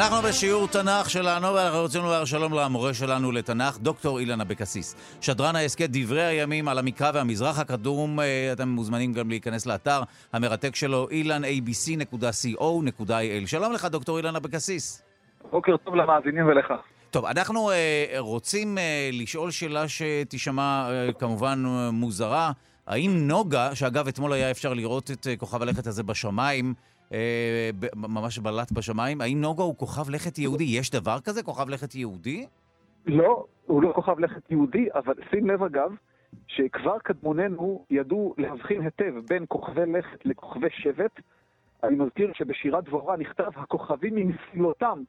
אנחנו בשיעור תנ"ך שלנו, ואנחנו רוצים לומר שלום למורה שלנו לתנ"ך, דוקטור אילן אבקסיס. שדרן ההסכת דברי הימים על המקרא והמזרח הקדום, אה, אתם מוזמנים גם להיכנס לאתר המרתק שלו, ilanabc.co.il. שלום לך, דוקטור אילן אבקסיס. בוקר טוב למאזינים ולך. טוב, אנחנו אה, רוצים אה, לשאול שאלה שתישמע אה, כמובן מוזרה. האם נוגה, שאגב, אתמול היה אפשר לראות את אה, כוכב הלכת הזה בשמיים, ממש בלט בשמיים, האם נוגה הוא כוכב לכת יהודי? יש דבר כזה, כוכב לכת יהודי? לא, הוא לא כוכב לכת יהודי, אבל שים לב אגב, שכבר קדמוננו ידעו להבחין היטב בין כוכבי לכת לכוכבי שבט. אני מזכיר שבשירת דבורה נכתב הכוכבים ממסילותם.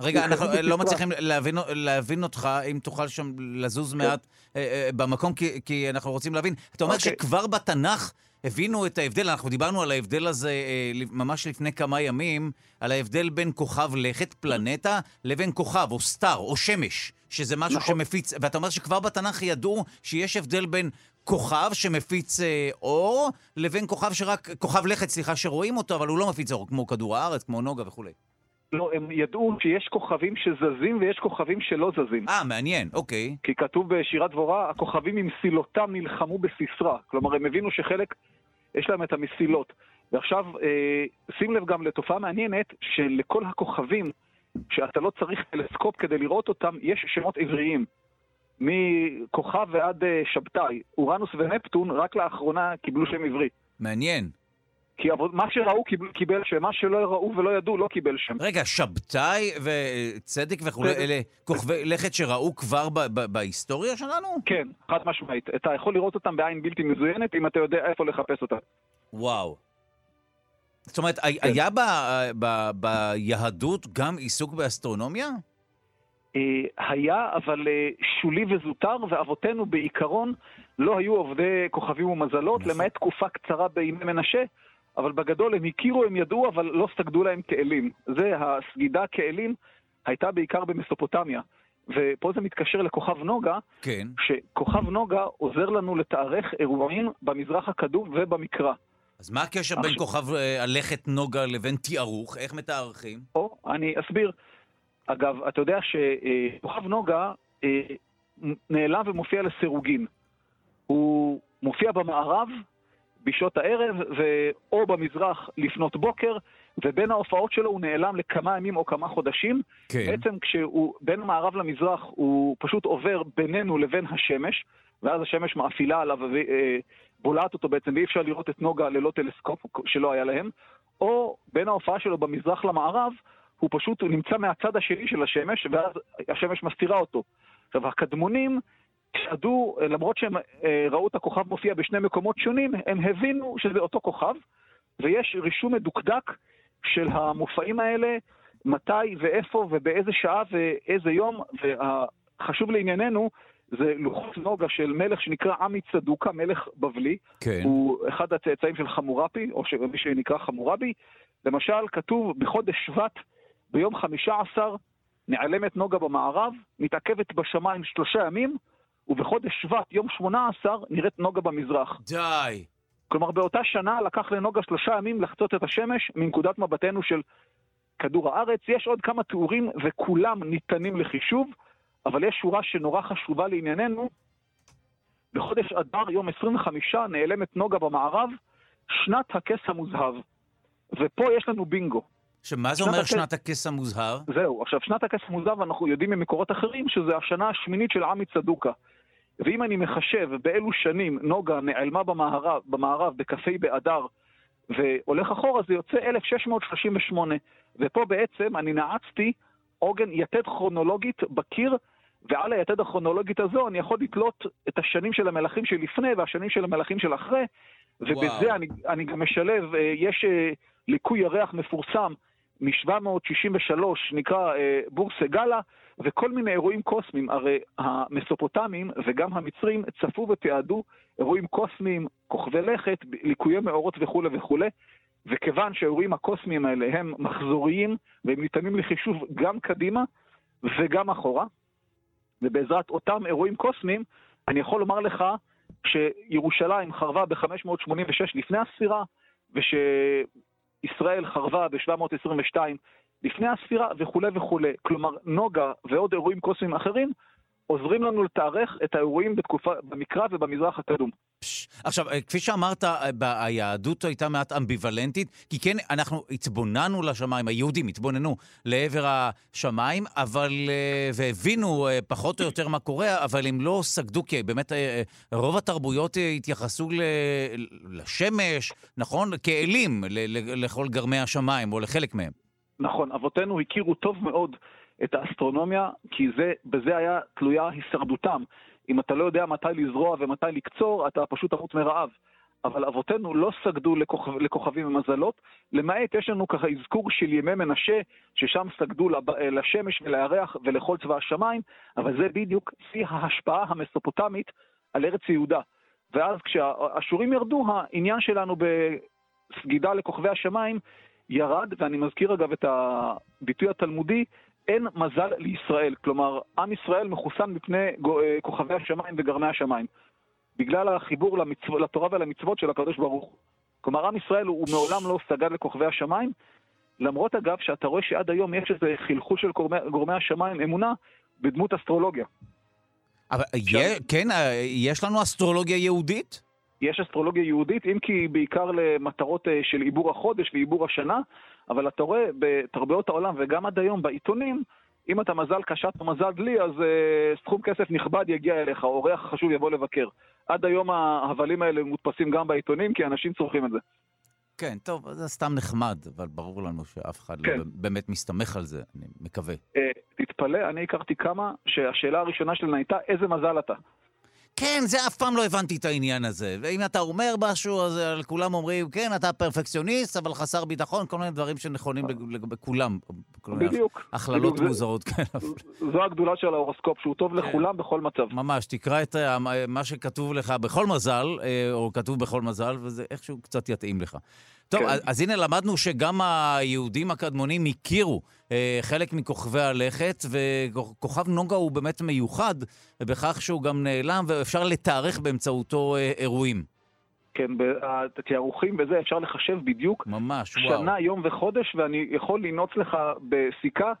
רגע, אנחנו אה, לא. מצליחים להבין, להבין אותך, אם תוכל שם לזוז מעט אה, אה, במקום, כי, כי אנחנו רוצים להבין. אתה אומר אוקיי. שכבר בתנ"ך הבינו את ההבדל, אנחנו דיברנו על ההבדל הזה אה, ממש לפני כמה ימים, על ההבדל בין כוכב לכת, פלנטה, לבין כוכב, או סטאר, או שמש, שזה משהו נכון. שמפיץ, ואתה אומר שכבר בתנ"ך ידעו שיש הבדל בין... כוכב שמפיץ אה, אור, לבין כוכב שרק, כוכב לכת, סליחה, שרואים אותו, אבל הוא לא מפיץ אור, כמו כדור הארץ, כמו נוגה וכולי. לא, הם ידעו שיש כוכבים שזזים ויש כוכבים שלא זזים. אה, מעניין, אוקיי. כי כתוב בשירת דבורה, הכוכבים ממסילותם נלחמו בסיסרא. כלומר, הם הבינו שחלק, יש להם את המסילות. ועכשיו, אה, שים לב גם לתופעה מעניינת, שלכל הכוכבים, שאתה לא צריך טלסקופ כדי לראות אותם, יש שמות עבריים. מכוכב ועד אה, שבתאי. אורנוס ונפטון רק לאחרונה קיבלו שם עברי. מעניין. כי מה שראו קיבל, שם, מה שלא ראו ולא ידעו לא קיבל שם. רגע, שבתאי וצדק וכולי, צדק. אלה כוכבי לכת שראו כבר ב- ב- בהיסטוריה שלנו? כן, חד משמעית. אתה יכול לראות אותם בעין בלתי מזוינת אם אתה יודע איפה לחפש אותם. וואו. זאת אומרת, הי- היה ב- ב- ביהדות גם עיסוק באסטרונומיה? אה, היה, אבל אה, שולי וזוטר, ואבותינו בעיקרון לא היו עובדי כוכבים ומזלות, נכון. למעט תקופה קצרה בימי מנשה, אבל בגדול הם הכירו, הם ידעו, אבל לא סגדו להם כאלים. זה, הסגידה כאלים הייתה בעיקר במסופוטמיה. ופה זה מתקשר לכוכב נוגה, כן. שכוכב נוגה עוזר לנו לתארך אירועים במזרח הקדום ובמקרא. אז מה הקשר בין עכשיו- כוכב אה, הלכת נוגה לבין תיארוך? איך מתארכים? או, אני אסביר. אגב, אתה יודע שכוכב נוגה אה, נעלם ומופיע לסירוגין. הוא מופיע במערב בשעות הערב. או במזרח לפנות בוקר, ובין ההופעות שלו הוא נעלם לכמה ימים או כמה חודשים. כן. בעצם כשהוא בין המערב למזרח, הוא פשוט עובר בינינו לבין השמש, ואז השמש מאפילה עליו ובולעת אותו בעצם, ואי אפשר לראות את נוגה ללא טלסקופ, שלא היה להם. או בין ההופעה שלו במזרח למערב, הוא פשוט הוא נמצא מהצד השני של השמש, ואז השמש מסתירה אותו. עכשיו, הקדמונים ידעו, למרות שהם אה, ראו את הכוכב מופיע בשני מקומות שונים, הם הבינו שזה אותו כוכב, ויש רישום מדוקדק של המופעים האלה, מתי ואיפה ובאיזה שעה ואיזה יום, והחשוב לענייננו, זה לוחות נוגה של מלך שנקרא עמי צדוקה, מלך בבלי. כן. הוא אחד הצאצאים של חמורפי, או ש- מי שנקרא חמורבי. למשל, כתוב בחודש שבט, ביום חמישה עשר, נעלמת נוגה במערב, מתעכבת בשמיים שלושה ימים, ובחודש שבט, יום שמונה עשר, נראית נוגה במזרח. די. כלומר, באותה שנה לקח לנוגה שלושה ימים לחצות את השמש מנקודת מבטנו של כדור הארץ. יש עוד כמה תיאורים וכולם ניתנים לחישוב, אבל יש שורה שנורא חשובה לענייננו. בחודש אדר, יום 25, נעלמת נוגה במערב, שנת הכס המוזהב. ופה יש לנו בינגו. שמה זה שנת אומר הכס- שנת הכס המוזהר? זהו, עכשיו שנת הכס המוזהב אנחנו יודעים ממקורות אחרים שזה השנה השמינית של עמי צדוקה. ואם אני מחשב באילו שנים נוגה נעלמה במערב, במערב בכ"ה באדר והולך אחורה, זה יוצא 1638. ופה בעצם אני נעצתי עוגן יתד כרונולוגית בקיר, ועל היתד הכרונולוגית הזו אני יכול לתלות את השנים של המלכים שלפני והשנים של המלכים של אחרי, ובזה וואו. אני, אני גם משלב, אה, יש אה, ליקוי ירח מפורסם מ-763, נקרא אה, בורס גאלה, וכל מיני אירועים קוסמיים. הרי המסופוטמים וגם המצרים צפו ותיעדו אירועים קוסמיים, כוכבי לכת, ליקויי מאורות וכולי וכולי, וכיוון שהאירועים הקוסמיים האלה הם מחזוריים והם ניתנים לחישוב גם קדימה וגם אחורה, ובעזרת אותם אירועים קוסמיים, אני יכול לומר לך שירושלים חרבה ב-586 לפני הספירה, ושישראל חרבה ב-722 לפני הספירה וכולי וכולי. כלומר, נוגה ועוד אירועים קוסמיים אחרים עוזרים לנו לתארך את האירועים בתקופה, במקרא ובמזרח הקדום. עכשיו, אה, כפי שאמרת, אה, היהדות הייתה מעט אמביוולנטית, כי כן, אנחנו התבוננו לשמיים, היהודים התבוננו לעבר השמיים, אבל, אה, והבינו פחות או יותר מה קורה, אבל הם לא סגדו, כי באמת רוב התרבויות התייחסו לשמש, נכון? כאלים לכל גרמי השמיים, או לחלק מהם. נכון, אבותינו הכירו טוב מאוד את האסטרונומיה, כי זה, בזה היה תלויה הישרדותם. אם אתה לא יודע מתי לזרוע ומתי לקצור, אתה פשוט תמות מרעב. אבל אבותינו לא סגדו לכוכב, לכוכבים ומזלות, למעט יש לנו ככה אזכור של ימי מנשה, ששם סגדו לשמש ולירח ולכל צבא השמיים, אבל זה בדיוק שיא ההשפעה המסופוטמית על ארץ יהודה. ואז כשהאשורים ירדו, העניין שלנו בסגידה לכוכבי השמיים ירד, ואני מזכיר אגב את הביטוי התלמודי, אין מזל לישראל. כלומר, עם ישראל מחוסן מפני אה, כוכבי השמיים וגרמי השמיים. בגלל החיבור למצו, לתורה ולמצוות של הקדוש ברוך הוא. כלומר, עם ישראל הוא, מעולם לא סגד לכוכבי השמיים, למרות אגב שאתה רואה שעד היום יש איזה חלחול של גורמי, גורמי השמיים, אמונה, בדמות אסטרולוגיה. אבל שם... כן, אה, יש לנו אסטרולוגיה יהודית? יש אסטרולוגיה יהודית, אם כי בעיקר למטרות אה, של עיבור החודש ועיבור השנה, אבל אתה רואה בתרבויות העולם וגם עד היום בעיתונים, אם אתה מזל קשת או מזל דלי, אז uh, סכום כסף נכבד יגיע אליך, או אורח חשוב יבוא לבקר. עד היום ההבלים האלה מודפסים גם בעיתונים, כי אנשים צורכים את זה. כן, טוב, זה סתם נחמד, אבל ברור לנו שאף אחד לא כן. לא באמת מסתמך על זה, אני מקווה. Uh, תתפלא, אני הכרתי כמה שהשאלה הראשונה שלהם הייתה, איזה מזל אתה? כן, זה אף פעם לא הבנתי את העניין הזה. ואם אתה אומר משהו, אז כולם אומרים, כן, אתה פרפקציוניסט, אבל חסר ביטחון, כל מיני דברים שנכונים לגבי כולם. בדיוק. הכללות מוזרות כאלה. זו הגדולה של ההורוסקופ, שהוא טוב כן. לכולם בכל מצב. ממש, תקרא את מה שכתוב לך בכל מזל, אה, או כתוב בכל מזל, וזה איכשהו קצת יתאים לך. טוב, כן. אז, הנה למדנו שגם היהודים הקדמונים הכירו אה, חלק מכוכבי הלכת, וכוכב נוגה הוא באמת מיוחד בכך שהוא גם נעלם, ואפשר לתארך באמצעותו אה, אירועים. כן, התיארוכים וזה אפשר לחשב בדיוק. ממש, שנה, וואו. שנה, יום וחודש, ואני יכול לנעוץ לך בסיכה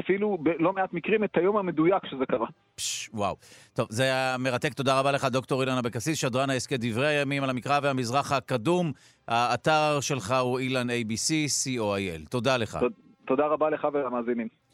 אפילו בלא מעט מקרים את היום המדויק שזה קרה. פש, וואו. טוב, זה היה מרתק. תודה רבה לך, דוקטור אילן אבקסיס, שדרן ההסכת דברי הימים על המקרא והמזרח הקדום. האתר שלך הוא אילן ABC, co.il. תודה לך. תודה רבה לך ולמאזינים.